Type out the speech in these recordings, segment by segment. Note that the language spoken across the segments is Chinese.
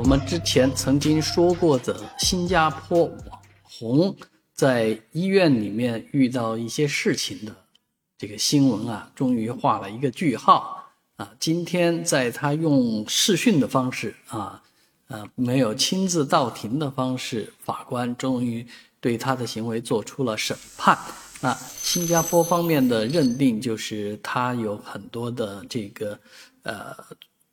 我们之前曾经说过的新加坡网红在医院里面遇到一些事情的这个新闻啊，终于画了一个句号啊。今天在他用视讯的方式啊，呃，没有亲自到庭的方式，法官终于对他的行为做出了审判。那新加坡方面的认定就是他有很多的这个呃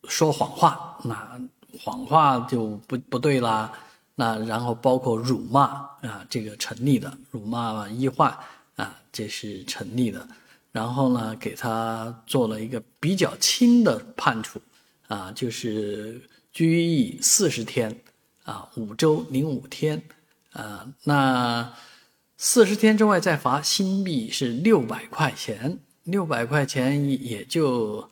说谎话，那。谎话就不不对啦，那然后包括辱骂啊，这个成立的辱骂医患啊，这是成立的。然后呢，给他做了一个比较轻的判处啊，就是拘役四十天啊，五周零五天啊。那四十天之外再罚新币是六百块钱，六百块钱也就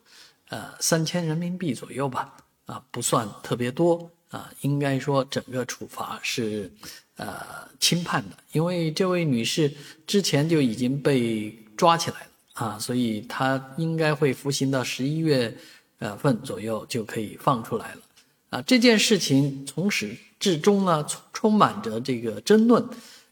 呃三千人民币左右吧。啊，不算特别多啊，应该说整个处罚是，呃，轻判的，因为这位女士之前就已经被抓起来了啊，所以她应该会服刑到十一月，呃份左右就可以放出来了啊。这件事情从始至终呢，充充满着这个争论，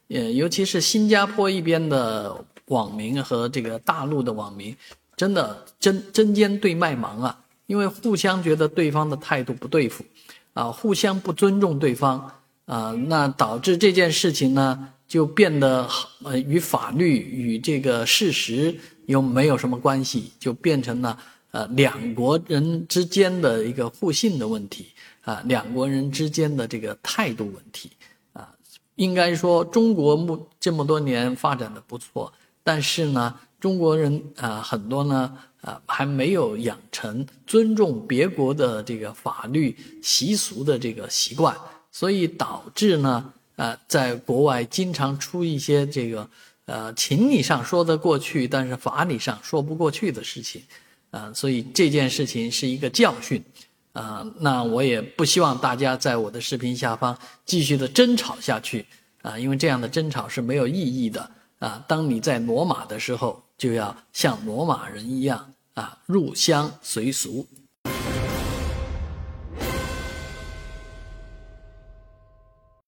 呃，尤其是新加坡一边的网民和这个大陆的网民，真的针针尖对麦芒啊。因为互相觉得对方的态度不对付，啊，互相不尊重对方，啊，那导致这件事情呢，就变得呃与法律与这个事实又没有什么关系，就变成了呃两国人之间的一个互信的问题，啊，两国人之间的这个态度问题，啊，应该说中国目这么多年发展的不错，但是呢，中国人啊很多呢。啊，还没有养成尊重别国的这个法律习俗的这个习惯，所以导致呢，呃，在国外经常出一些这个，呃，情理上说得过去，但是法理上说不过去的事情，啊，所以这件事情是一个教训，啊，那我也不希望大家在我的视频下方继续的争吵下去，啊，因为这样的争吵是没有意义的，啊，当你在罗马的时候，就要像罗马人一样。啊，入乡随俗。